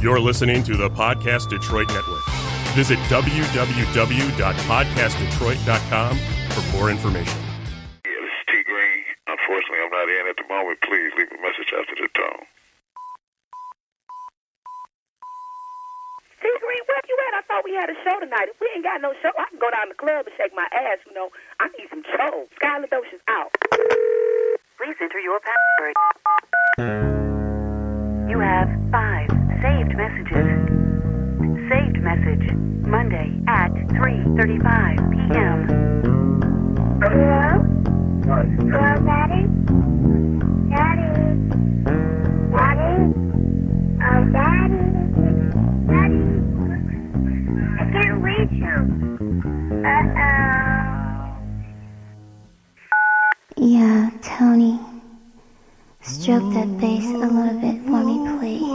You're listening to the Podcast Detroit Network. Visit www.podcastdetroit.com for more information. Yeah, this is T Green. Unfortunately, I'm not in at the moment. Please leave a message after the tone. T Green, where you at? I thought we had a show tonight. If we ain't got no show, I can go down to the club and shake my ass. You know, I need some show. Skylar Dosh is out. Please enter your password. You have five saved messages. Saved message. Monday at 3.35 p.m. Hello? Hello, Daddy? Daddy? Daddy? Oh, Daddy? Daddy? I can't reach you. Uh-oh. Yeah, Tony. Stroke that bass a little bit for me, please.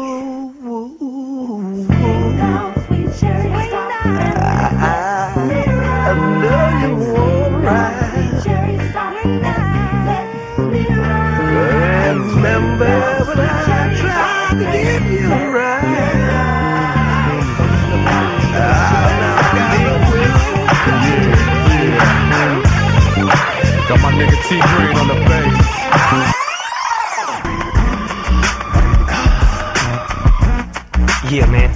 Remember when I tried to you right? Got my nigga T Green on the. Yeah, man.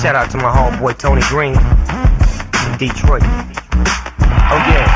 Shout out to my homeboy Tony Green Detroit. Oh, yeah.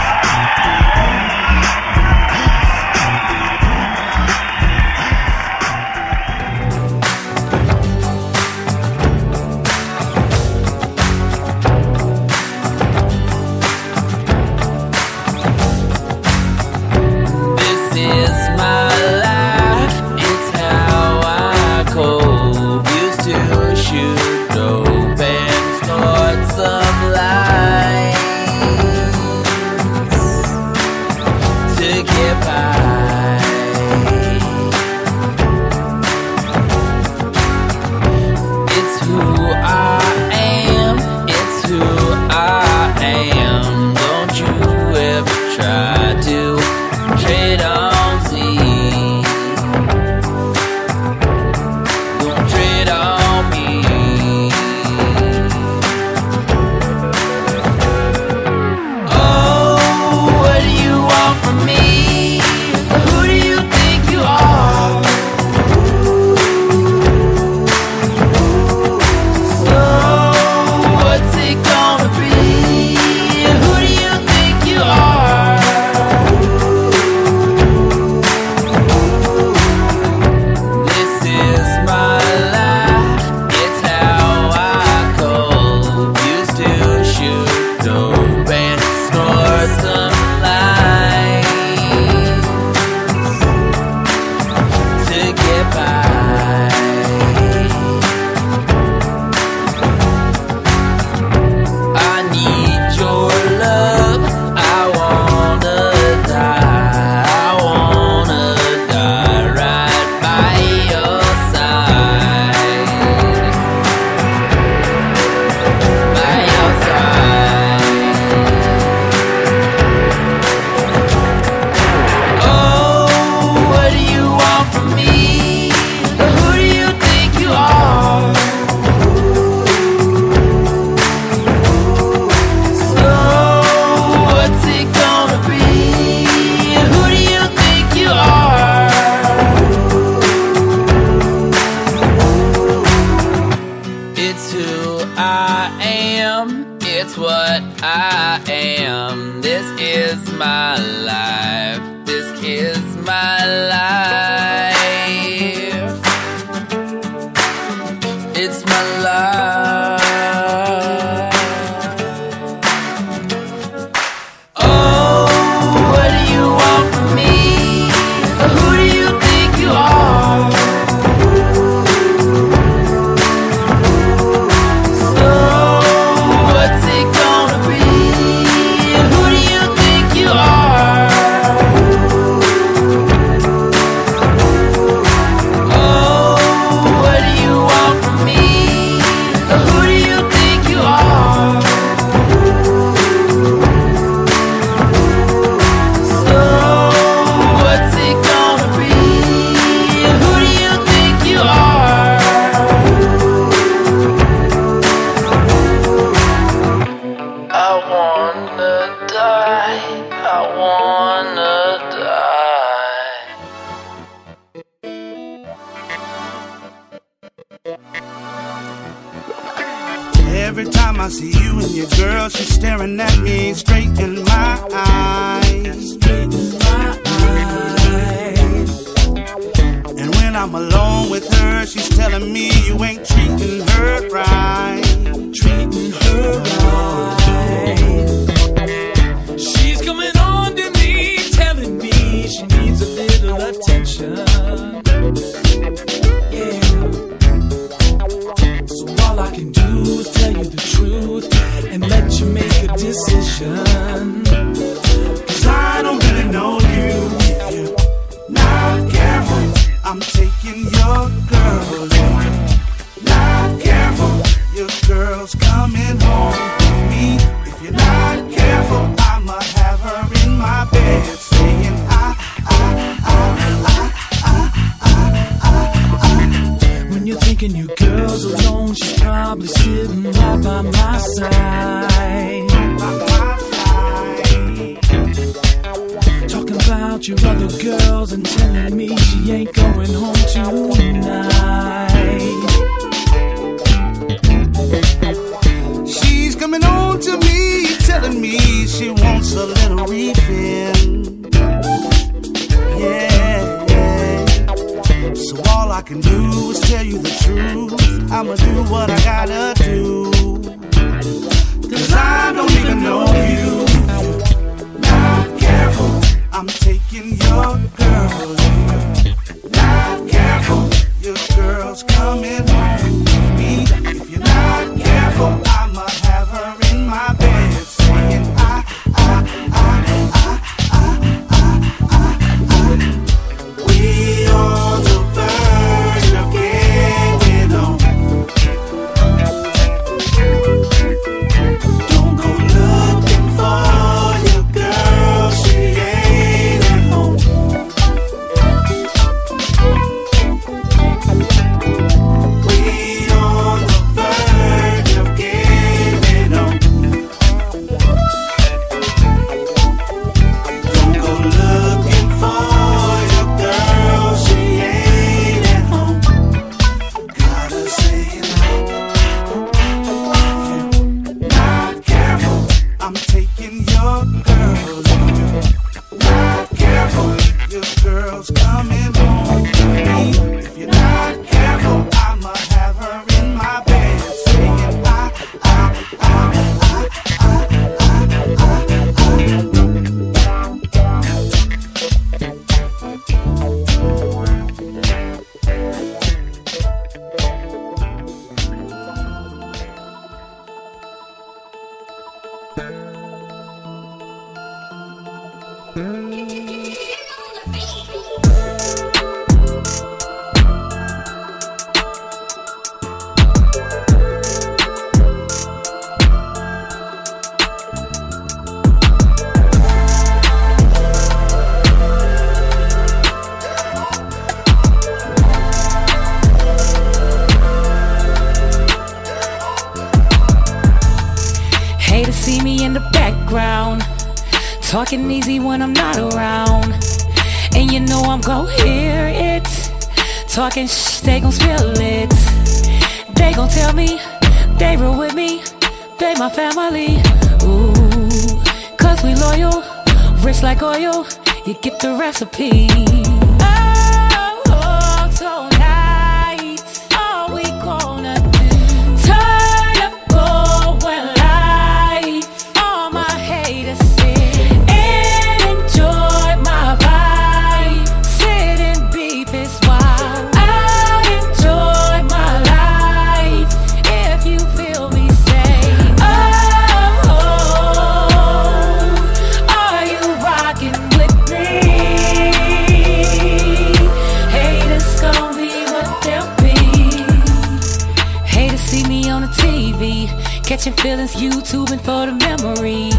memory.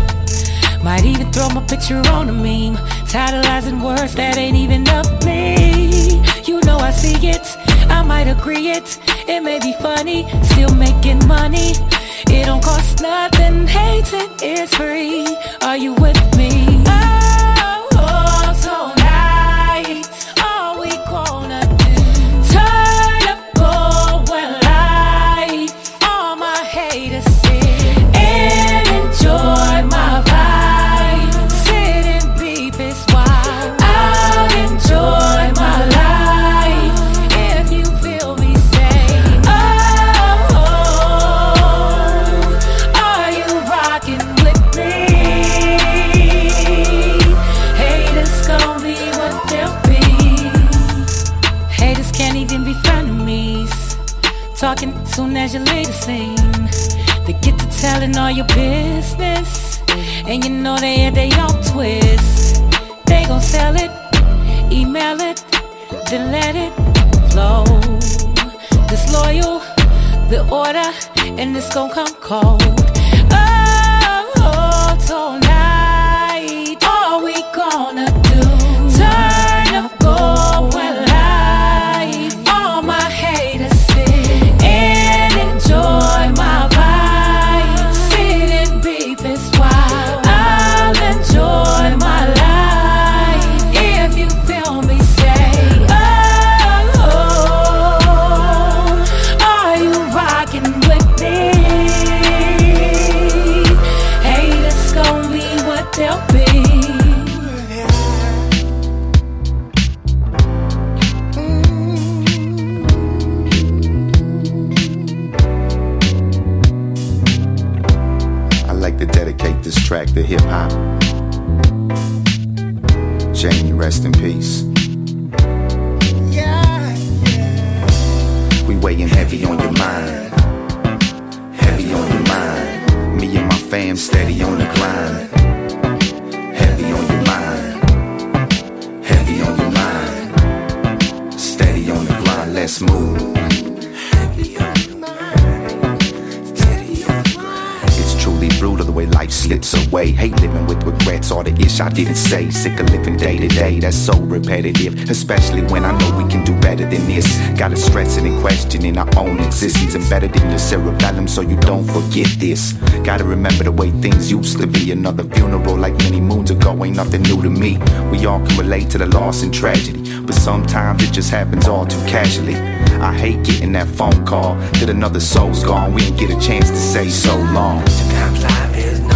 Might even throw my picture on a meme. Titleizing words that ain't even of me. You know I see it, I might agree it. It may be funny, still making money. It don't cost nothing, hating is free. Are you with me? Telling all your business. And you know they had their own twist. They gon' sell it, email it, then let it flow. Disloyal, the order, and it's gon' come cold. This track to hip hop. Jamie, rest in peace. We weighing heavy on your mind. Heavy on your mind. Me and my fam steady on the grind. Heavy on your mind. Heavy on your mind. Steady on the grind. Let's move. Life slips away. Hate living with regrets, all the ish I didn't say. Sick of living day to day, that's so repetitive. Especially when I know we can do better than this. Gotta stressing and questioning our own existence. Embedded in your cerebellum so you don't forget this. Gotta remember the way things used to be. Another funeral like many moons ago ain't nothing new to me. We all can relate to the loss and tragedy. But sometimes it just happens all too casually. I hate getting that phone call that another soul's gone. We didn't get a chance to say so long. Sometimes life is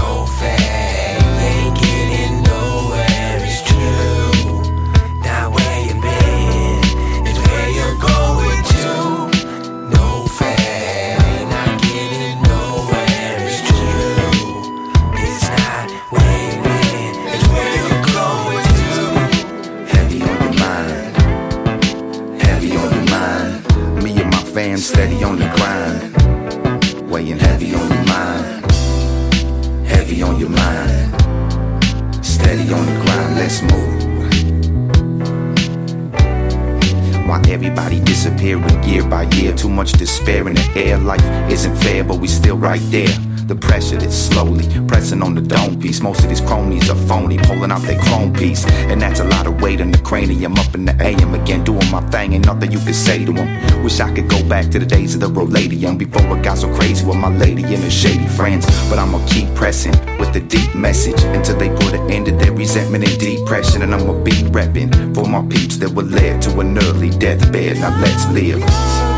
despair in the air. Life isn't fair, but we still right there. The pressure that's slowly pressing on the dome piece. Most of these cronies are phony, pulling out their chrome piece. And that's a lot of weight on the cranium. Up in the AM again, doing my thing. Ain't nothing you can say to them. Wish I could go back to the days of the road lady young before I got so crazy with my lady and her shady friends. But I'ma keep pressing with the deep message until they put an end to their resentment and depression. And I'ma be repping for my peeps that were led to an early deathbed. Now let's live.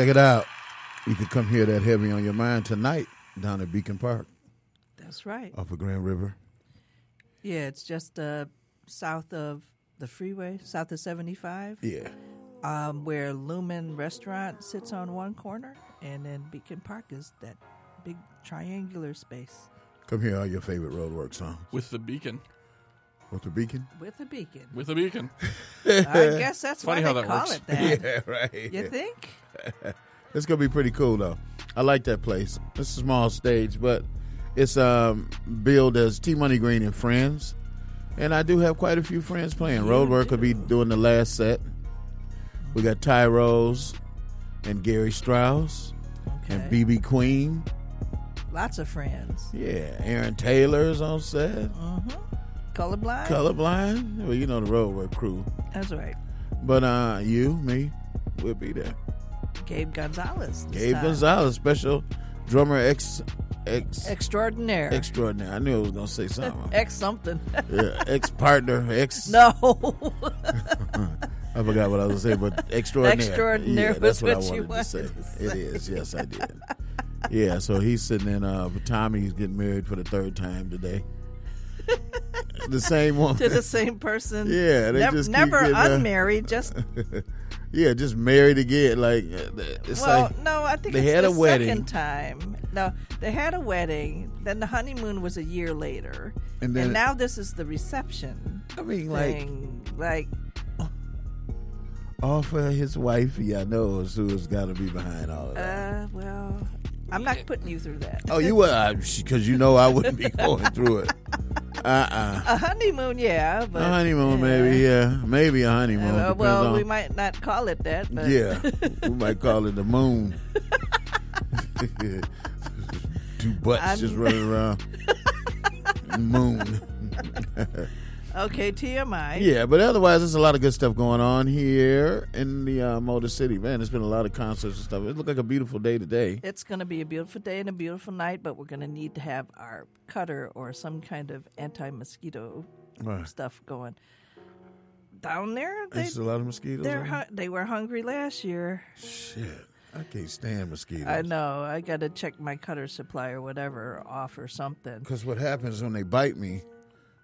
Check it out. You can come hear that heavy on your mind tonight down at Beacon Park That's right. off of Grand River. Yeah, it's just uh, south of the freeway, south of 75. Yeah. Um, where Lumen Restaurant sits on one corner, and then Beacon Park is that big triangular space Come here, all your favorite roadwork songs. With the beacon. With the beacon? with a beacon. With a beacon. I guess that's Funny why how they that call works. it that. Yeah, right. You think? it's gonna be pretty cool though. I like that place. It's a small stage, but it's um billed as T Money Green and Friends. And I do have quite a few friends playing. Roadwork will be doing the last set. We got Ty Rose and Gary Strauss and BB Queen. Lots of friends. Yeah, Aaron Taylor's on set. Mm-hmm. Colorblind. Colorblind. Well, you know the Roadwork crew. That's right. But uh you, me, we'll be there. Gabe Gonzalez. Gabe time. Gonzalez, special drummer ex ex Extraordinaire. extraordinary. I knew I was gonna say something. X something. yeah, ex partner, ex. No. I forgot what I was gonna say, but extraordinary. Extraordinary Yeah, that's what, what I you wanted to say. wanted to say. is. Yes, I did. Yeah, so he's sitting in. Uh, Tommy's getting married for the third time today. the same one. to the same person. Yeah, they Nev- just never uh, unmarried. Just yeah, just married again. Like uh, it's well, like no, I think they it's had the a wedding. second time. No, they had a wedding. Then the honeymoon was a year later, And then- now this is the reception. I mean, like- thing. like all for his wifey. I know is who's got to be behind all of that. uh, well, I'm not putting you through that. Oh, you were because you know I wouldn't be going through it. Uh uh A honeymoon, yeah, but A honeymoon, maybe, yeah, maybe a honeymoon. Uh, well, on- we might not call it that, but yeah, we might call it the moon. Two butts I'm- just running around. moon. Okay, TMI. yeah, but otherwise, there's a lot of good stuff going on here in the uh, Motor City. Man, there's been a lot of concerts and stuff. It looked like a beautiful day today. It's going to be a beautiful day and a beautiful night, but we're going to need to have our cutter or some kind of anti-mosquito Right. stuff going. Down there, they, There's a lot of mosquitoes. they're hu- they were hungry last year. Shit, I can't stand mosquitoes. I know. I got to check my cutter supply or whatever off or something. Because what happens when they bite me,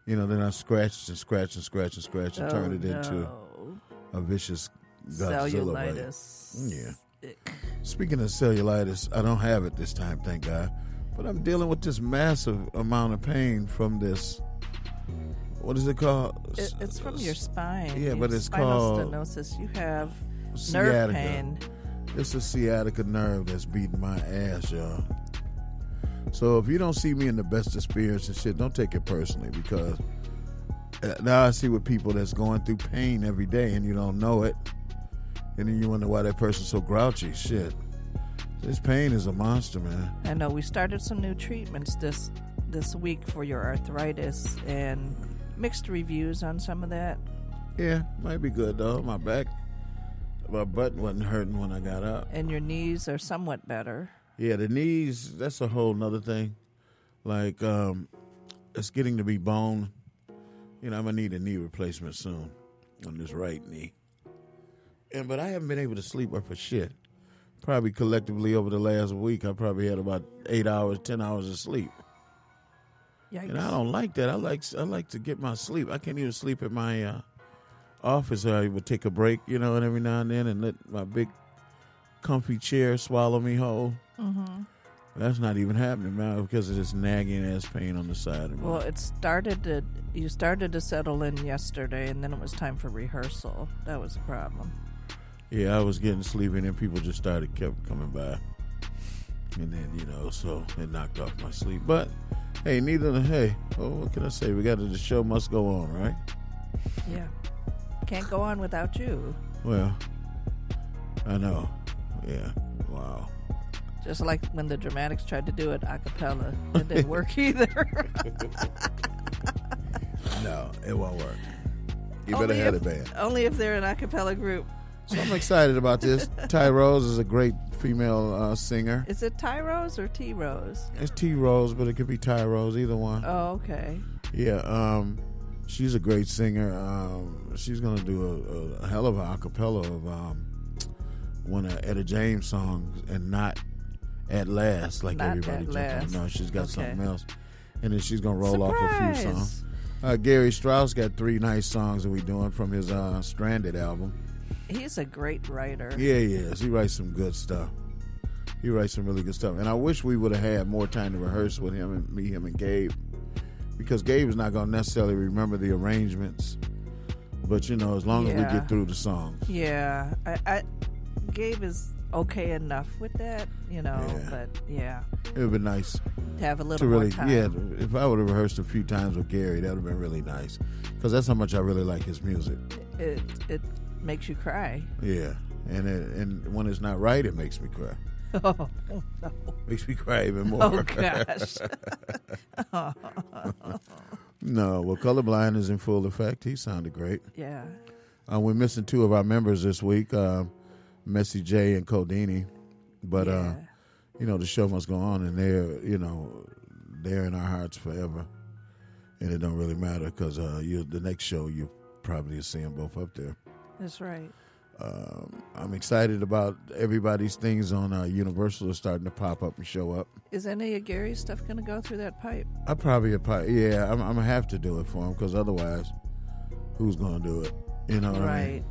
you know, then I scratch and scratch and scratch and scratch and turn Oh, it into a vicious Godzilla bite. Cellulitis. Yeah. Speaking of cellulitis, I don't have it this time, thank God. But I'm dealing with this massive amount of pain from this. What is it called? It, it's from your spine. Yeah, but it's called stenosis. You have nerve sciatica. pain. It's a sciatica nerve that's beating my ass, y'all. So if you don't see me in the best of spirits and shit, don't take it personally because uh, now I see with people that's going through pain every day and you don't know it, and then you wonder why that person's so grouchy. Shit, this pain is a monster, man. I know we started some new treatments this this week for your arthritis and mixed reviews on some of that. Yeah, might be good though. My back, my butt wasn't hurting when I got up. And your knees are somewhat better. Yeah, the knees, that's a whole nother thing. Like, um, it's getting to be bone. You know, I'm gonna need a knee replacement soon on this right knee. And but I haven't been able to sleep worth a shit. Probably collectively over the last week, I probably had about eight hours, ten hours of sleep. And I don't like that. I like I like to get my sleep. I can't even sleep at my uh, office. I would take a break, you know, and every now and then, and let my big comfy chair swallow me whole. Mm-hmm. That's not even happening now because of this nagging ass pain on the side of me. Well, it started to you started to settle in yesterday, and then it was time for rehearsal. That was a problem. yeah, I was getting sleepy, and people just started kept coming by, and then you know, so it knocked off my sleep. But hey, neither the hey, oh, what can I say? We got to, the show must go on, right? Yeah, can't go on without you. Well, I know. Yeah. Wow. Just like when the Dramatics tried to do it a cappella, it didn't work either. No, it won't work. You better Only have if- a band. Only if they're an a cappella group. So I'm excited about this. Ty Rose is a great female uh, singer. Is it Ty Rose or T Rose? It's T Rose, but it could be Ty Rose, either one. Oh, okay. Yeah, um, she's a great singer. Um, she's gonna do a, a hell of a acapella of um, one of Etta James songs, and not at last like Not everybody. At jumped on. No, she's got Okay. something else, and then she's gonna roll off a few songs. Uh, Gary Strauss got three nice songs that we doing from his uh, Stranded album. He's a great writer. Yeah, he is. He writes some good stuff. he writes some really good stuff. And I wish we would have had more time to rehearse with him and me, him and Gabe, because Gabe is not going to necessarily remember the arrangements. But you know, as long as we get through the songs, Yeah, I, I Gabe is okay enough with that, you know. But yeah, it would be nice to have a little to really, more time. yeah. If I would have rehearsed a few times with Gary, that would have been really nice, because that's how much I really like his music. It it makes you cry. Yeah, and it, and when it's not right, it makes me cry. Oh no. Makes me cry even more. Oh gosh. no, well, colorblind is in full effect. He sounded great. Yeah. Uh, we're missing two of our members this week, uh, Messi J and Codini, but uh, you know the show must go on, and they're you know they're in our hearts forever, and it don't really matter because uh, you the next show you probably see them both up there. That's right. Um, I'm excited about everybody's things on uh, Universal are starting to pop up and show up. Is any of Gary's stuff going to go through that pipe? I probably, appi- yeah, I'm, I'm gonna have to do it for him because otherwise, who's gonna do it? You know what I mean?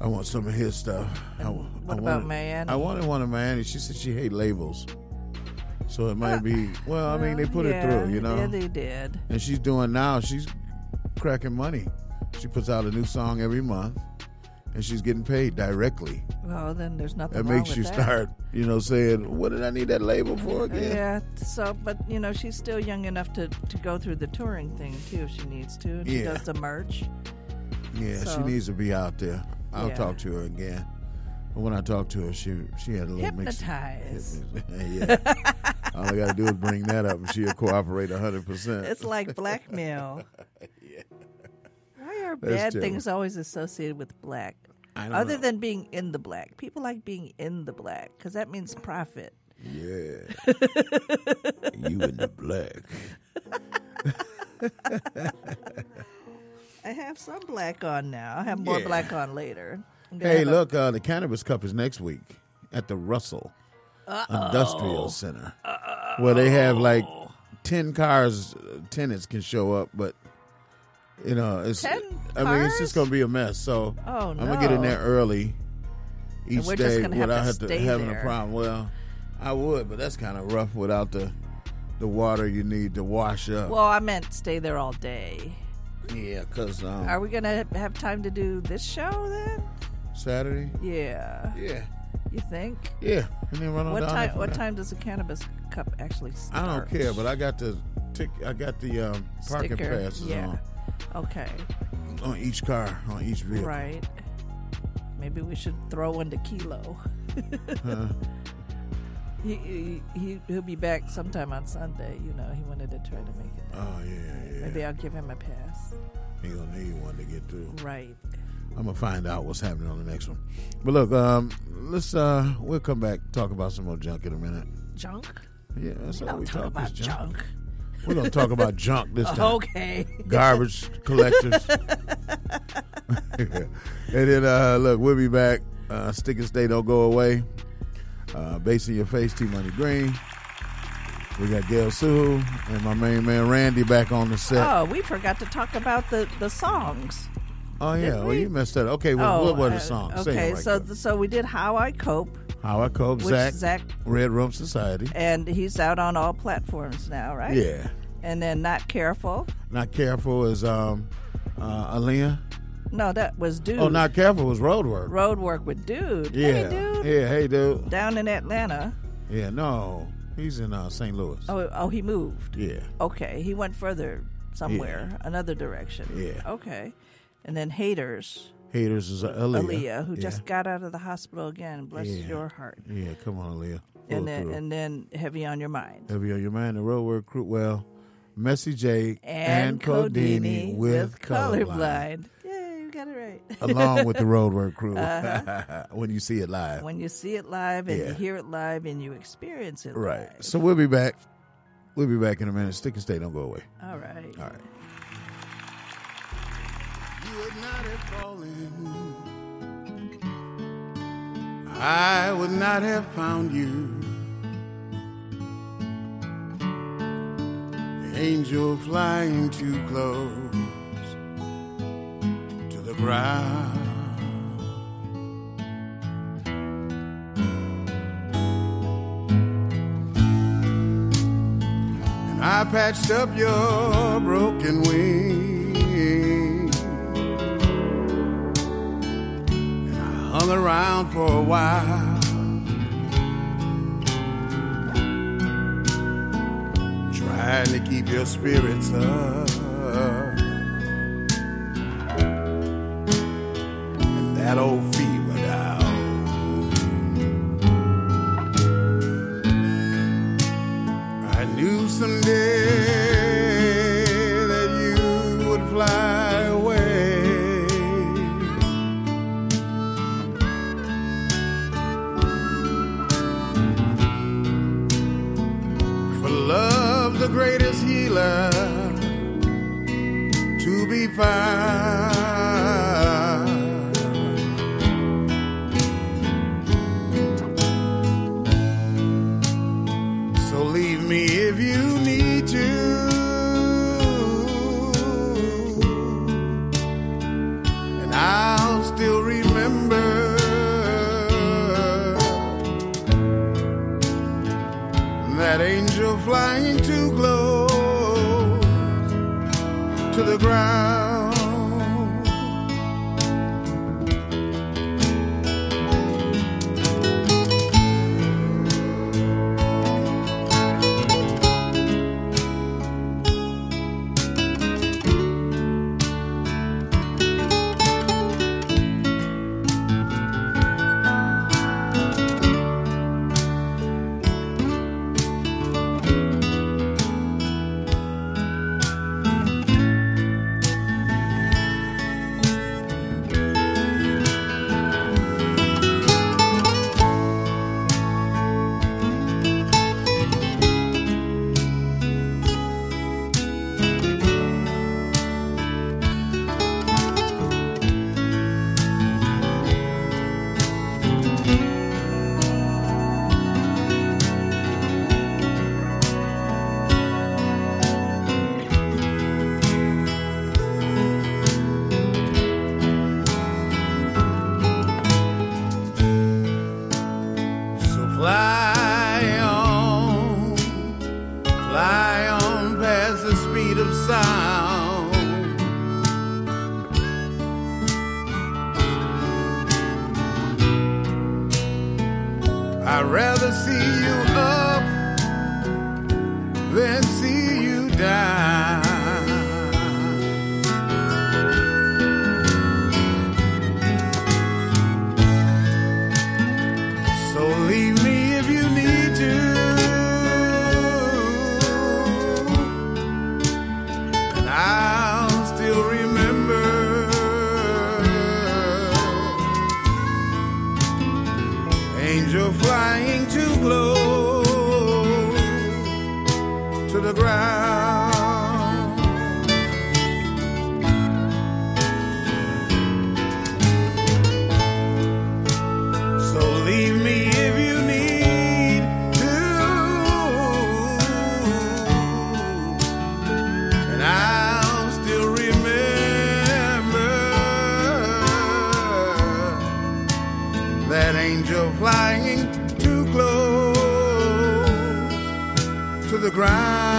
I want some of his stuff. I, what I about wanted, Miami? I wanted one of Miami. She said she hate labels, so it might uh, be. Well, I mean, they put yeah, it through, you know. Yeah, they did. And she's doing now. She's cracking money. She puts out a new song every month, and she's getting paid directly. Well, then there's nothing That makes you that. start, you know, saying, "What did I need that label for again?" Yeah. So, but you know, she's still young enough to, to go through the touring thing too, if she needs to. And She Yeah. does the merch. Yeah, she needs to be out there. I'll Yeah. talk to her again. But when I talked to her, she she had a little mix. Hypnotize. yeah. All I got to do is bring that up, and she'll cooperate hundred percent. It's like blackmail. yeah. Why are That's bad terrible. things always associated with black? I don't Other know. than being in the black, people like being in the black because that means profit. Yeah. you in the black. I have some black on now. I have more Yeah. black on later. I'm gonna Hey, have a- look, uh, the Cannabis Cup is next week at the Russell Industrial Center, where they have like ten cars. uh, Tenants can show up, but you know, it's. 10 I mean, it's cars? just gonna be a mess. So Oh, I'm gonna get in no. there early each we're just day gonna have without to have to stay having there. a problem. Well, I would, but that's kind of rough without the the water you need to wash up. Well, I meant stay there all day. Yeah, because um, Are we gonna have time to do this show then? Saturday. Yeah. Yeah. You think? Yeah, and then run on What down time? What time does the cannabis cup actually start? I don't care, but I got the tick. I got the um, parking Sticker, passes yeah. Okay. on on each car, on each vehicle. Right. Maybe we should throw one to Kilo. Huh. He, he he he'll be back sometime on Sunday. You know, he wanted to try to make it. Oh yeah, yeah. Maybe I'll give him a pass. He gonna need one to get through. Right. I'm gonna find out what's happening on the next one. But look, um, let's uh, we'll come back talk about some more junk in a minute. Junk. Yeah, that's We all we talk talk about junk. junk. We're gonna talk about junk this time. Okay. Garbage collectors. and then uh, look, we'll be back. Uh, stick and stay, don't go away. Uh, Base in your face, T Money Green. We got Gail Sue and my main man Randy back on the set. Oh, we forgot to talk about the the songs. Oh yeah, well we? you messed that. up. Okay, well, oh, what were the uh, songs? Say Okay, right so quick. so we did "How I Cope," How I Cope, Zach, Zach Red Room Society. and he's out on all platforms now, right? Yeah. And then "Not Careful." Not careful is um, uh, Aaliyah. No, that was "Dude." Oh, not careful was road work. Road work with "Dude." Yeah, Hey, dude. yeah, hey dude. Down in Atlanta. Yeah, no, he's in uh, St. Louis. Oh, oh, he moved. Yeah, Okay, he went further somewhere, another direction. Yeah. Okay, and then "Haters." haters is uh, Aaliyah. Aaliyah, who yeah. just got out of the hospital again. Bless Yeah. your heart. Yeah, come on, Aaliyah. Pull And then, through. and then heavy on your mind. Heavy on your mind, the road work crew. Well, Messy J And, Codini with colorblind. colorblind. Yeah, you got it right. along with the road work crew. Uh-huh. when you see it live. when you see it live and Yeah. you hear it live and you experience it Right. live. So we'll be back. We'll be back in a minute. Stick and stay. Don't go away. All right. All right. You would not have fallen. I would not have found you. Angel flying too close the ground. And I patched up your broken wing. And I hung around for a while. Trying to keep your spirits up. that old the ground.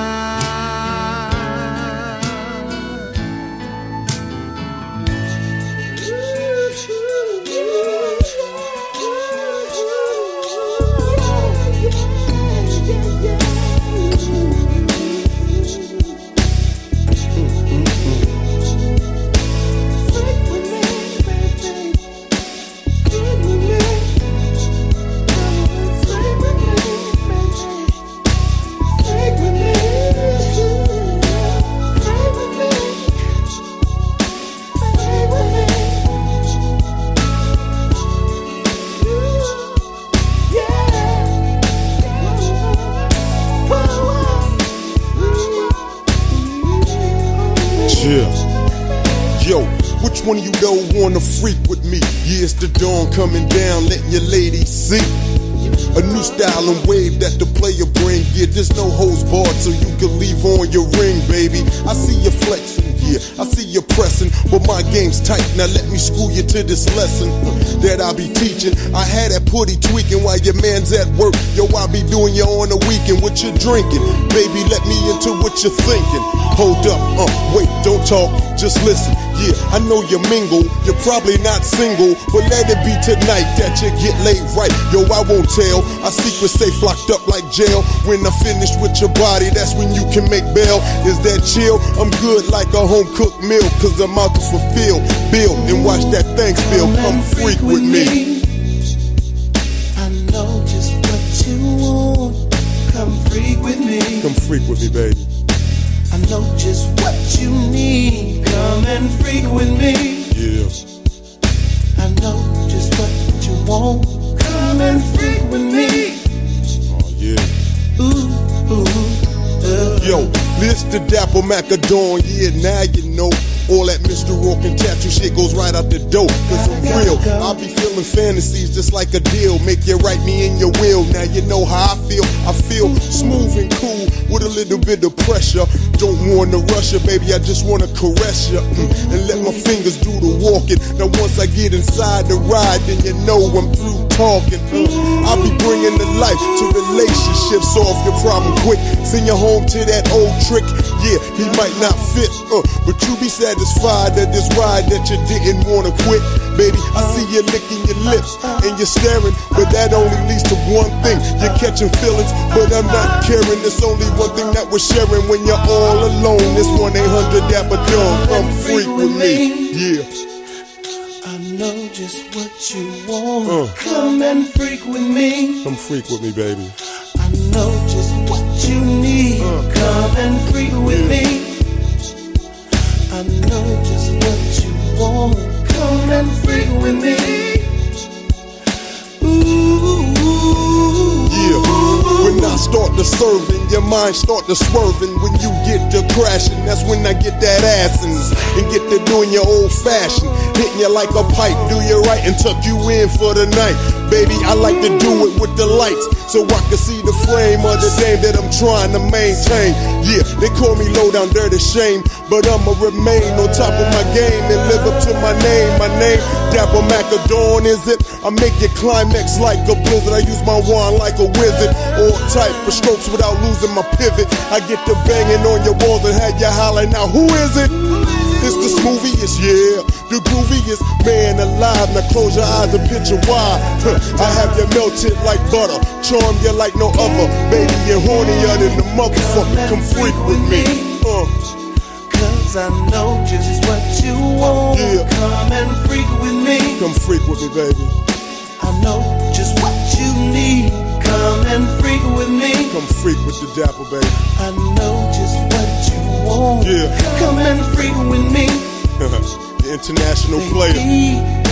Tight. Now let me school you to this lesson that I be teaching. I had that putty tweaking while your man's at work. Yo, I be doing you on the weekend. What you drinking? Baby, let me into what you're thinking. Hold up, uh, wait, don't talk, just listen. Yeah, I know you mingle, you're probably not single, but let it be tonight that you get laid right. Yo, I won't tell. I secrets safe locked up like jail. When I finish with your body, that's when you can make bail. Is that chill? I'm good like a home cooked meal, cause I'm out to fulfill, build, and watch that thing spill. Come freak with me. I know just what you want. Come freak with me. Come freak with me, baby. I know just what you need. Come and freak with me. Yeah. I know just what you want. Come and freak with me. Oh, yeah. Ooh, ooh, uh. Yo, this the Dapper Macadon, yeah, now you know. All that Mr. Rourke and tattoo shit goes right out the door. Cause I'm real, I be feeling fantasies just like a deal. Make you write me in your will. Now you know how I feel. I feel smooth and cool with a little bit of pressure. Don't wanna rush you, baby, I just wanna caress you. mm, and let my fingers do the walking. Now once I get inside the ride, then you know I'm through talking. mm. I'll be bringing the life to relationships, solve your problem quick. Send you home to that old trick. Yeah, he might not fit, uh, but you be satisfied that this ride that you didn't wanna quit. Baby, I see you licking your lips and you're staring, but that only leads to one thing. You're catching feelings, but I'm not caring. It's only one thing that we're sharing when you're all alone. This 1 800 Dapper Dawn, come freak with me. Yeah. I know just what you want. Uh. Come and freak with me. Come freak with me, baby. I know just what you need. Come and freak with me. I know just what you want. And freak with me. Ooh. Yeah. When I start to serving, your mind start to swerving. When you get to crashing, that's when I get that assing and get to doing your old fashioned. Hitting you like a pipe, do you right and tuck you in for the night. Baby, I like to do it with the lights so I can see the frame of the dame that I'm trying to maintain. Yeah, they call me low down dirty shame, but I'ma remain on top of my game and live up to my name. My name, Dapper Macadon, is it? I make it climax like a blizzard. I use my wand like a wizard. All type of strokes without losing my pivot. I get to banging on your walls and have you hollering now. Who is it? It's the smooviest, yeah. The grooviest man alive. Now close your eyes and picture why. I have you melted like butter. Charm you like no other. Baby, you're hornier than the motherfucker. Come freak with me. Uh. Cause I know just what you want. Yeah. Come and freak with me. Come freak with me, baby. I know just what you need. Come and freak with me. Come freak with the dapper, baby. I know just what you want. Yeah. Come and freak with me. the international player. Yeah.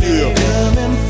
Yeah.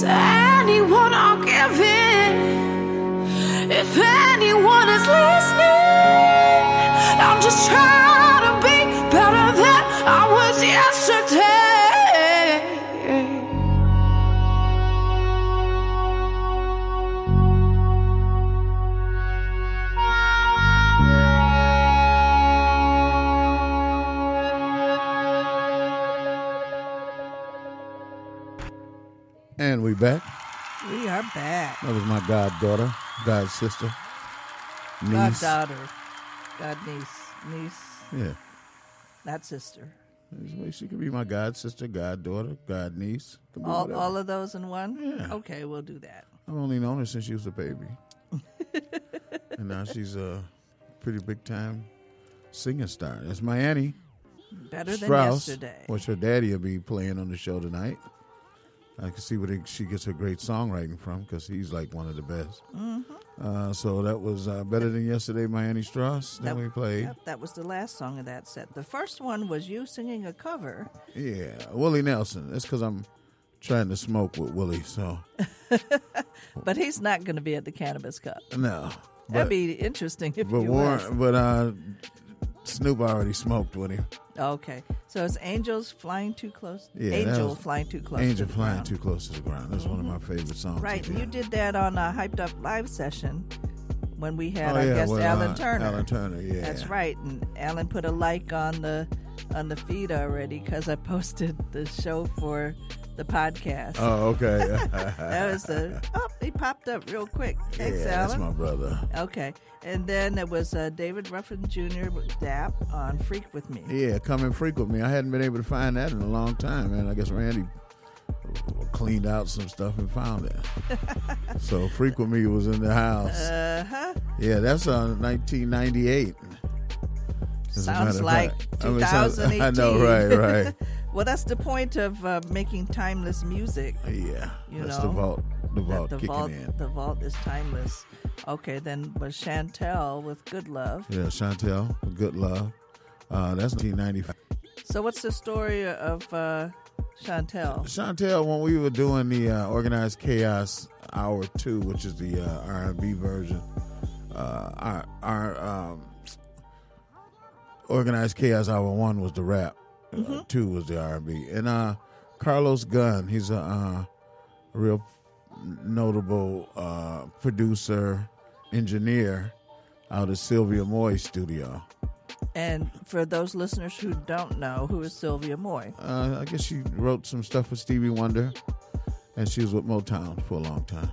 to anyone, I'll give it. If anyone is listening, I'm just trying. Are back. That was my goddaughter, god sister, niece. Goddaughter. God niece. Niece. Yeah. Not sister. She could be my god sister, goddaughter, god niece. All, all of those in one? Yeah. Okay, we'll do that. I've only known her since she was a baby. and now she's a pretty big time singing star. That's my Annie. Better than Strauss, yesterday. Which her daddy will be playing on the show tonight. I can see where they, she gets her great songwriting from because he's like one of the best. Mhm. Uh, so that was uh, better than yesterday, Miami Strauss. That, we played. Yep, that was the last song of that set. The first one was you singing a cover. Yeah, Willie Nelson. That's because I'm trying to smoke with Willie. So But he's not going to be at the Cannabis Cup. no, That'd be interesting if but you was. Warren, but uh, Snoop already smoked with him. Okay, so it's Angels Flying Too Close. Yeah, Angel was- Flying Too Close. Angel to the flying ground. too close to the ground. That's one of my favorite songs. Right, you did. that on a hyped up live session when we had Oh, our yeah, guest Alan uh, Turner. Alan Turner, yeah. That's right, and Alan put a like on the on the feed already because I posted the show for the podcast. Oh, okay. that was the oh, he popped up real quick. Thanks, yeah, that's Alan. my brother. Okay, and then it was uh, David Ruffin Jr. with Dap on Freak with Me. Yeah, come and freak with me. I hadn't been able to find that in a long time, man. I guess Randy cleaned out some stuff and found it. so freak with me was in the house. Uh huh. Yeah, that's on 1998. A matter Sounds like fact. I mean, sounds- 2018. I know, right, right. Well, that's the point of uh, making timeless music. Yeah, you that's know, the vault. The vault the kicking vault, in. The vault is timeless. Okay, then was Chantel with Good Love. Yeah, Chantel, with Good Love. Uh, that's 1995. So, what's the story of uh, Chantel? Chantel, when we were doing the uh, Organized Chaos Hour Two, which is the uh, R&B version, uh, our, our um, Organized Chaos Hour One was the rap, uh, two was the R&B, and uh, Carlos Gunn, he's a uh, real notable uh, producer, engineer out of Sylvia Moy's studio. And for those listeners who don't know, who is Sylvia Moy? Uh, I guess she wrote some stuff with Stevie Wonder, and she was with Motown for a long time.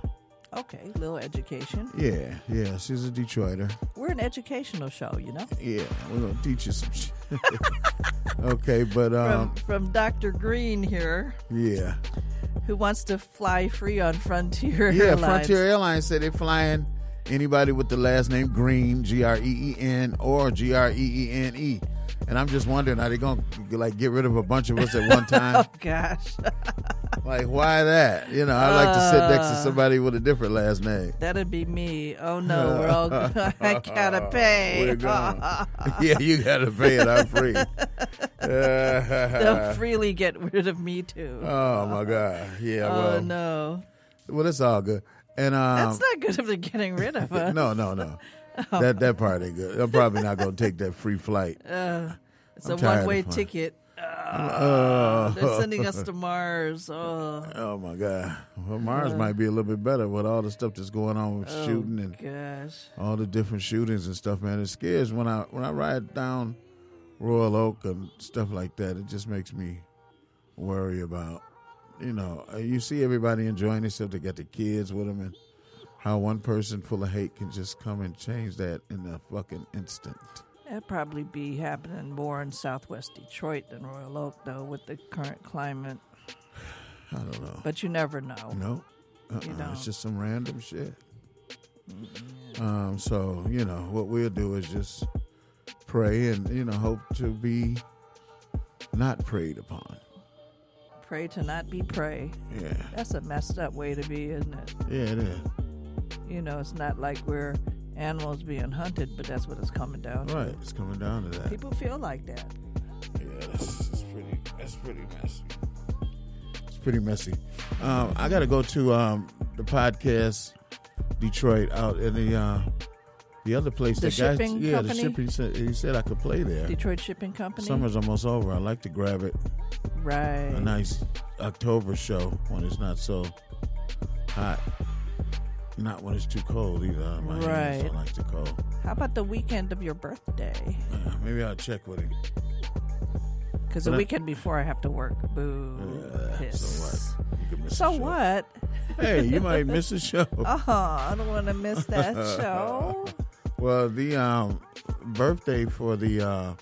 Okay, little education. Yeah, yeah, she's a Detroiter. We're an educational show, you know. Yeah, we're gonna teach you some shit. okay, but um, from from Dr. Green here, yeah, who wants to fly free on Frontier yeah. Airlines. Frontier Airlines said they're flying anybody with the last name Green, G R E E N or G R E E N E. And I'm just wondering, are they gonna like get rid of a bunch of us at one time? oh gosh, like why that? You know, I like to sit next to Uh. somebody with a different last name. that'd be me. Oh no, we're all. I gotta pay. We're going. yeah, you gotta pay it. I'm free. They'll freely get rid of me too. Oh my god! Yeah. Oh well, no, Well, it's all good. And um, that's not good if they're getting rid of us. no, no, no. Oh. That that part ain't good. I'm probably not gonna take that free flight. Uh, it's I'm a one-way flying. ticket. Oh. They're sending us to Mars. Oh, Oh my god! Well, Mars Uh. might be a little bit better with all the stuff that's going on with Oh, shooting and gosh. all the different shootings and stuff. Man, it scares when I when I ride down Royal Oak and stuff like that. It just makes me worry about you know uh, you see everybody enjoying themselves. They got the kids with them and how one person full of hate can just come and change that in a fucking instant. that'd probably be happening more in Southwest Detroit than Royal Oak, though, with the current climate. I don't know. But you never know. No, uh-uh. You don't. it's just some random shit. Um, so you know what we'll do is just pray and you know hope to be not preyed upon. Pray to not be prey. Yeah, That's a messed up way to be, isn't it? yeah, it is. You know, it's not like we're animals being hunted, but that's what it's coming down to. Right, it's coming down to that. People feel like that. Yeah, that's, that's pretty. That's pretty messy. It's pretty messy. Um, I got to go to um, the podcast Detroit out in the uh, the other place. The shipping yeah, company? the shipping. Said, he said I could play there. Detroit Shipping Company. Summer's almost over. I like to grab it. Right. A nice October show when it's not so hot. Not when it's too cold either. My hands Right. don't like too cold. How about the weekend of your birthday? Uh, maybe I'll check with him. Because the I- weekend before I have to work. Boo. Piss. So what? You could miss So what? Hey, you might miss a show. Oh, I don't want to miss that show. Well, the um, birthday for the uh,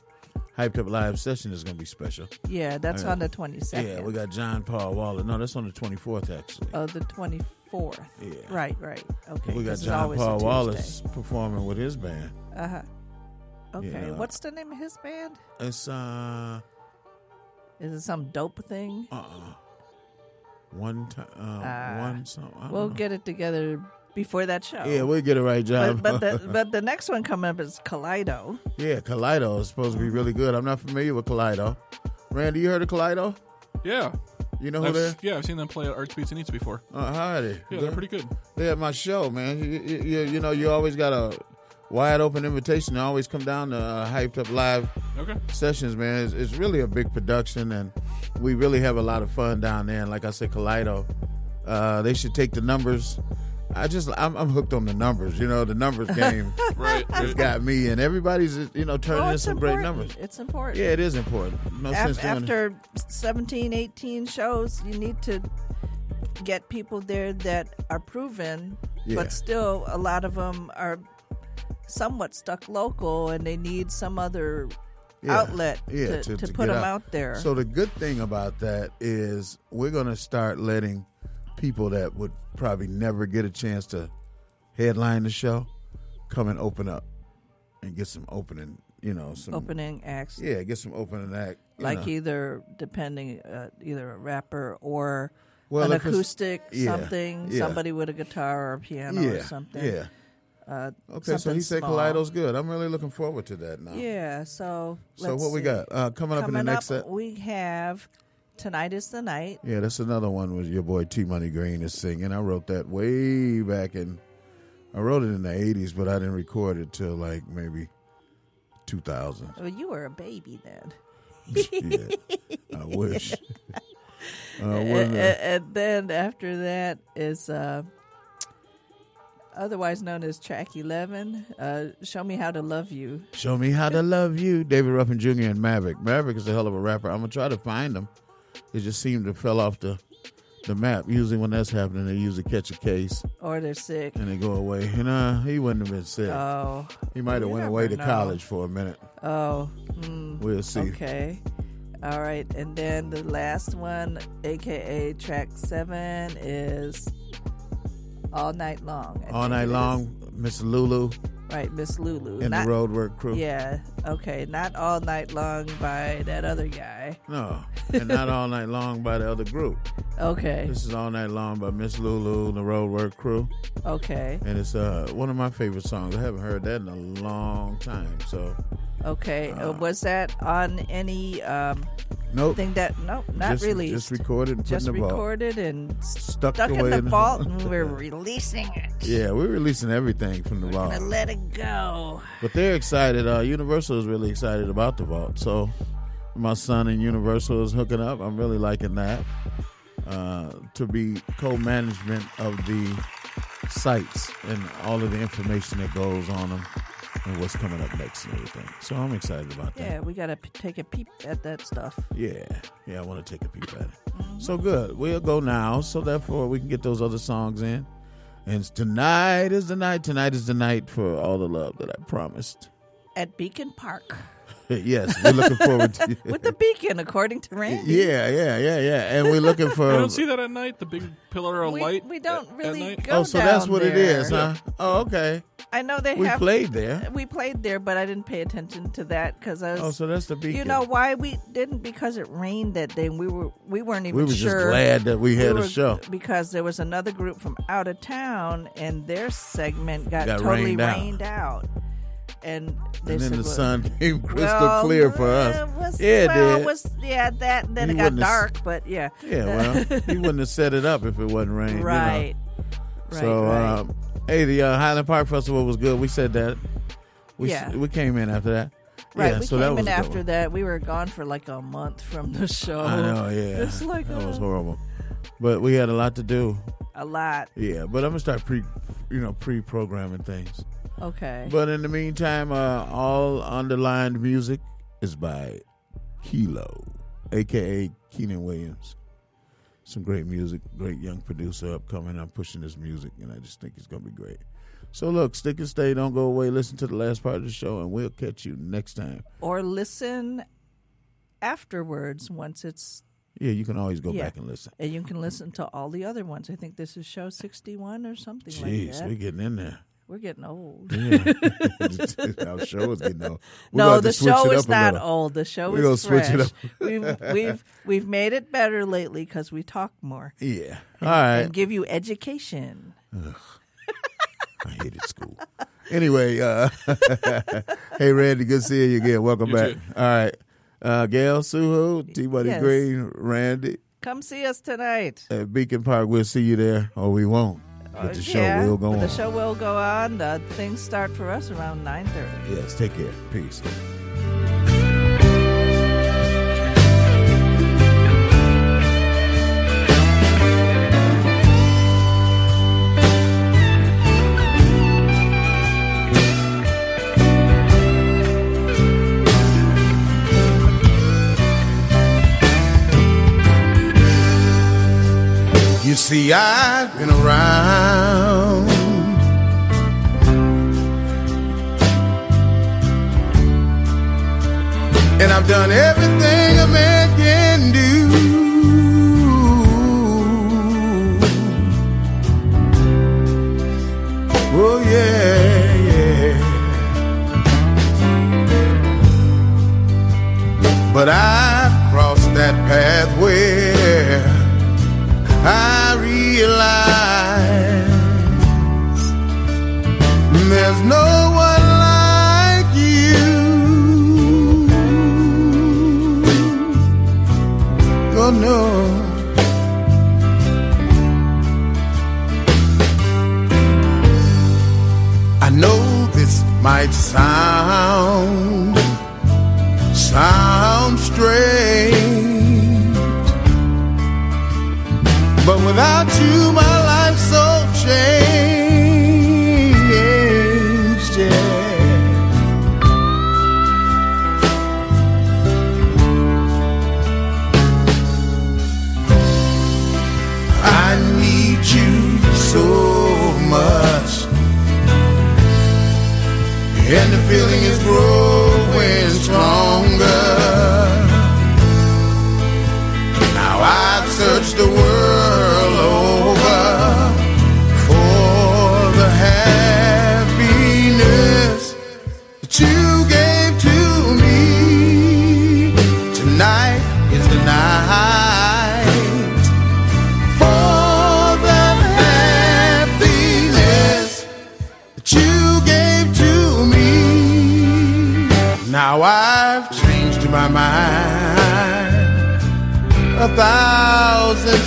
Hyped Up Live session is going to be special. Yeah, that's Uh, on the 22nd. Yeah, we got John Paul Waller. No, that's on the 24th, actually. Oh, the 24th. Yeah. Right, right. Okay. we got 'cause it's John always Paul Wallace performing with his band. Uh huh. Okay. Yeah. What's the name of his band? It's uh, Is it some dope thing? uh, one time, uh, Ah. one song. We'll know. get it together before that show. Yeah, we'll get it right, John. But, but the but the next one coming up is Kaleido. yeah, Kaleido is supposed to be really good. I'm not familiar with Kaleido. Randy, you heard of Kaleido? Yeah. You know who I've, they? Yeah, I've seen them play at Arts Beats and Eats before. Uh, how are they? Yeah, they're pretty good. They at my show, man. You, you, you, you know, you always got a wide open invitation to always come down to uh, Hyped Up Live Okay. sessions, man. It's, it's really a big production, and we really have a lot of fun down there. And like I said, Kaleido, uh, they should take the numbers. I just, I'm, I'm hooked on the numbers. You know, the numbers game Right. has got me, and everybody's, you know, turning Oh, in it's some great numbers. It's important. Yeah, it is important. No Af- sense doing it. after 17, 18 shows, you need to get people there that are proven, Yeah. but still a lot of them are somewhat stuck local and they need some other Yeah, outlet yeah, to, to, to put get them out there. So the good thing about that is we're going to start letting people that would probably never get a chance to headline the show come and open up and get some opening, you know, some Opening acts. Yeah, get some opening act. like know. either depending uh, either a rapper or Well, an acoustic yeah, something yeah. somebody with a guitar or a piano yeah, or something Yeah. uh, Okay, so he said small. Kaleido's good. I'm really looking forward to that now. yeah so So what we got? Uh, coming up in the next up, set? we have tonight is the night Yeah, that's another one with your boy T Money Green is singing. I wrote that way back in, I wrote it in the 80s, but I didn't record it till like maybe 2000. well you were a baby then I wish. Uh, and, and then after that is uh, otherwise known as track 11 uh, show me how to love you Show me how to love you, David Ruffin Jr. and Maverick. Maverick is a hell of a rapper. I'm gonna try to find him. It just seemed to fell off the the map. Usually when that's happening, they usually catch a case or they're sick and they go away. And uh, he wouldn't have been sick. Oh, he might have went away to know. college for a minute. Oh, mm, We'll see. Okay. All right. And then the last one, aka track seven, is All Night Long. I All night long, Miss Lulu Right, Miss Lulu. and Not- the Roadwork crew. Yeah. Okay. Not All Night Long by that other guy. No, and not all night long by the other group. Okay. This is all night long by Miss Lulu and the Roadwork crew. Okay. And it's uh one of my favorite songs. I haven't heard that in a long time. So Okay. Uh, was that on any um, Nope. thing that? Nope, not Just- released. just recorded and put Just in the vault. recorded and Stuck stuck in the in the- vault, and we're releasing it. yeah, we're releasing everything from the vault. Gonna let it go. But they're excited. Uh, Universal is really excited about the vault. So my son and Universal is hooking up. I'm really liking that. Uh, to be co-management of the sites and all of the information that goes on them and what's coming up next and everything. So I'm excited about that. Yeah, we gotta p- take a peep at that stuff. Yeah, yeah, I want to take a peek at it. Mm-hmm. So good. We'll go now, so therefore we can get those other songs in. And tonight is the night. Tonight is the night for all the love that I promised. At Beacon Park yes, we're looking forward to it. with the beacon, according to Randy. Yeah, yeah, yeah, yeah. And we're looking for. You don't see that at night? The big pillar of We, light? we don't at really night? go oh, so that's what it there. is, huh? Oh, okay. I know they have We have. played there. We played there, but I didn't pay attention to that because I was. Oh, so that's the beacon. You know why we didn't? Because it rained that day. and We were we weren't even We were just sure. glad that we had a were- show. because there was another group from out of town, and their segment got, Got totally rained out. rained out. And they And then said, the well- sun came crystal well, clear for us. was- yeah, it well, did. it was yeah that. Then He it got dark, but yeah. Yeah, well, he wouldn't have set it up if it wasn't rain. you know. Right. Right, so, right. Um, hey, the uh, Highland Park Festival was good. We said that. We Yeah. we came in after that. Right, Yeah, we so came in after that. We were gone for like a month from the show. I know, yeah. It's like that was horrible. But we had a lot to do. a lot. Yeah, but I'm gonna start pre, you know, pre-programming things. Okay. But in the meantime, uh, all underlined music is by Kilo, aka Keenan Williams. Some great music, great young producer upcoming. I'm pushing this music, and I just think it's gonna be great. So look, stick and stay, don't go away. Listen to the last part of the show, and we'll catch you next time. Or listen afterwards once it's Yeah, you can always go yeah. back and listen. And you can listen to all the other ones. I think this is show 61 or something like that. Jeez, we're getting in there. We're getting old. Yeah. Our show is getting old. We're no, the show it is up not little. old. The show We're is gonna switch fresh. it up. we've we've we've made it better lately because we talk more. Yeah. And, All right. And give you education. I hated school. Anyway, uh, hey Randy, good seeing you again. Welcome You back. too. All right, uh, Gail, Suho, T. Buddy Yes. Green, Randy Come see us tonight. at Beacon Park. We'll see you there, or we won't. But the show yeah, will go on. The show will go on. Uh, things start for us around 9:30. Yes, take care. Peace. You see, I've been around. And I've done everything might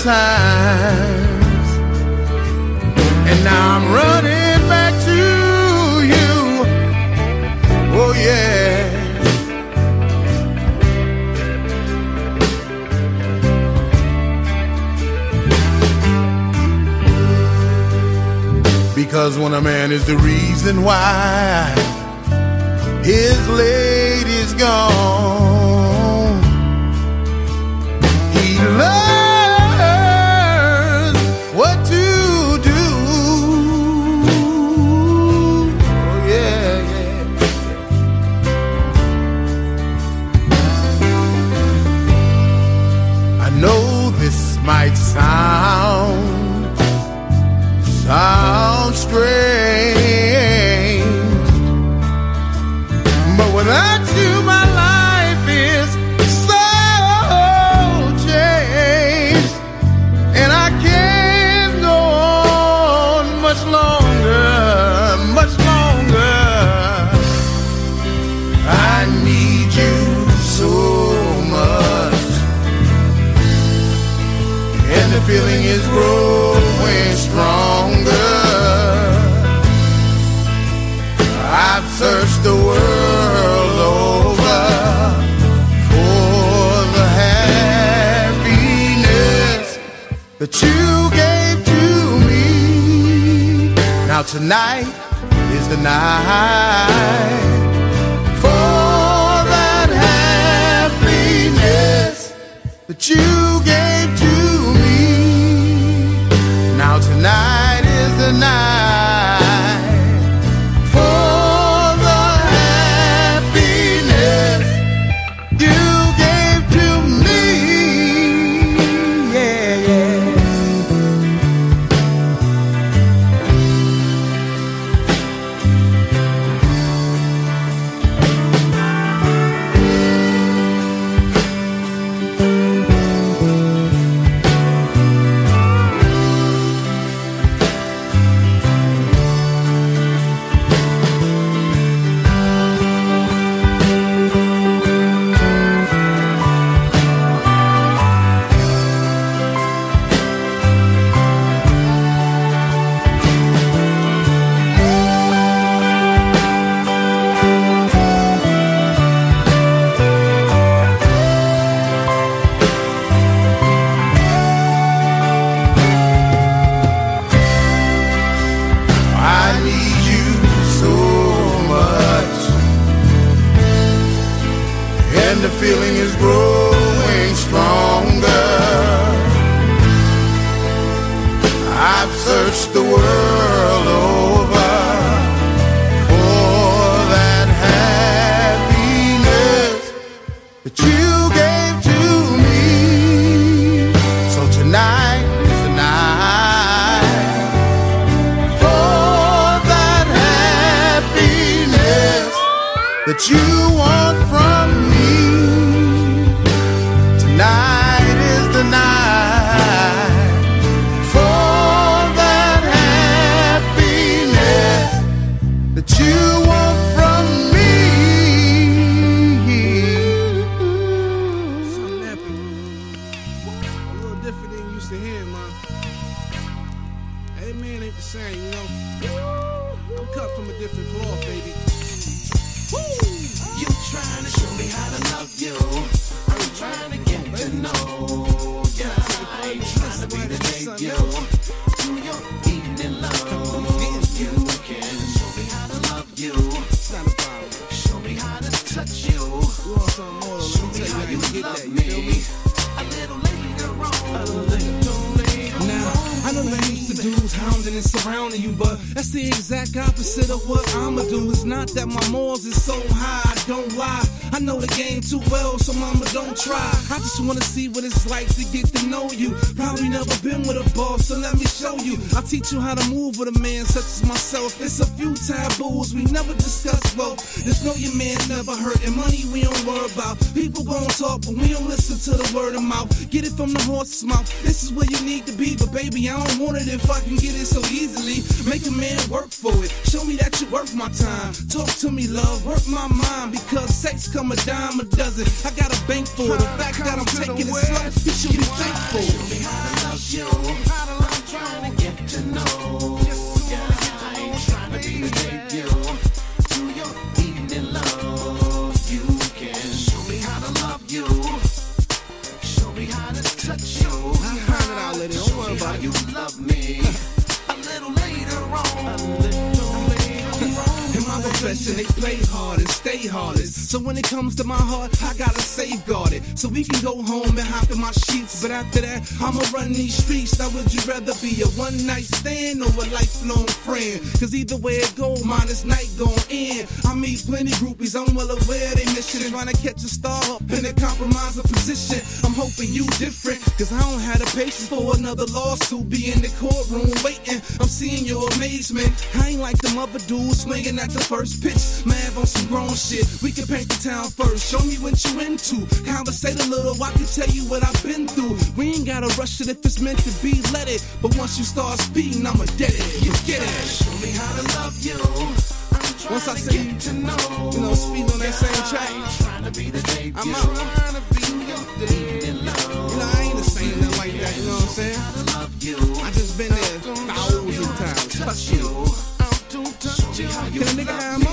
times. And now I'm running back to you. Oh, yeah. Because when a man is the reason why his lady's gone. That you gave to me. Now tonight is the night for that happiness that you gave to me. Now tonight is the night exact opposite of what I'ma do. It's not that my morals is so high, I don't lie. I know the game too well, so mama don't try. I just wanna see what it's like to get to know you. Probably never been with a boss, so let me show you. I'll teach you how to move with a man such as myself. It's a few taboos we never discuss, well. Just know your man never hurt, and money we don't worry about. People gon' talk, but we don't listen to the word of mouth. Get it from the horse's mouth. This is where you need to be, but baby, I don't want it if I can get it so easily. Make a man work for it. Show me that you worth my time. Talk to me, love. Work my mind because sex come a dime a dozen. I got a bank for it. The fact that I'm taking it slow, you should be thankful. Show me how to love you. Profession, they play hard and stay hardest. So when it comes to my heart, I gotta safeguard it. So we can go home and hop in my sheets. But after that, I'ma run these streets. Now would you rather be a one night stand or a lifelong friend? Cause either way it go, mine is night gon' end. I meet plenty groupies, I'm well aware they mission. Trying to catch a star up in a compromising position. I'm hoping you different. Cause I don't have the patience for another lawsuit. Be in the courtroom waiting. I'm seeing your amazement. I ain't like them other dudes swinging at the first pitch. Mad on some grown shit. We can paint the town first. Show me what you into. Conversate a little, I can tell you what I've been through. We ain't gotta rush it if it's meant to be, let it. But once you start speeding, I'ma dead it. You get it. Show me how to love you. Once I say you, to know. you know, speed on that same track, Trying to be the debut. I'm out. Trying to be You know, I ain't the same nothing like that, you know what I'm saying? I just been there thousand times. Touch you. Can a nigga have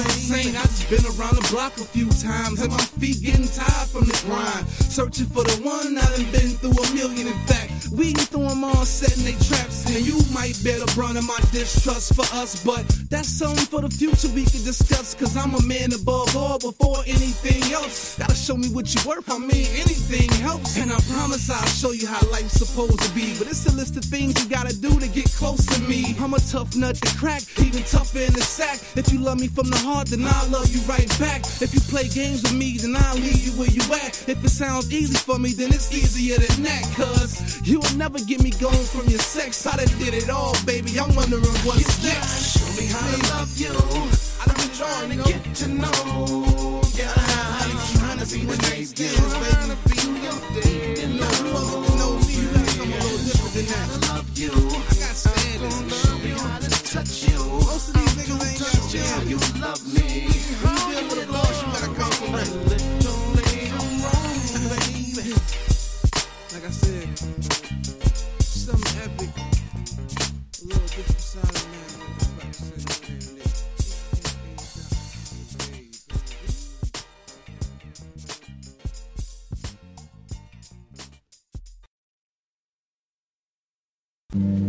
insane. I just been around the block a few times, and my feet getting tired from the grind. Searching for the one I done been through a million. In fact, we can throw them all setting they traps, and you might bear the brunt of my distrust for us. But that's something for the future we can discuss. Cause I'm a man above all before anything else. Gotta show me what you worth. I mean, anything helps. And I promise I'll show you how life's supposed to be. But it's a list of things you gotta do to get close to me. I'm a tough nut to crack, even tougher in the sack. If you love me from the heart, then I'll love you right back. If you play games with me, then I'll leave you where you at. If it sounds easy for me, then it's easier than that. Cause will never get me going from your sex. I done did it all, baby. I'm wondering what's you next. Show me how to love you. I done been trying to get to know. Yeah. See what your I'm a little different than that. Show me how to touch you. Most of these niggas ain't got you. Love me. You feel what it. You gotta compliment. Mm-hmm.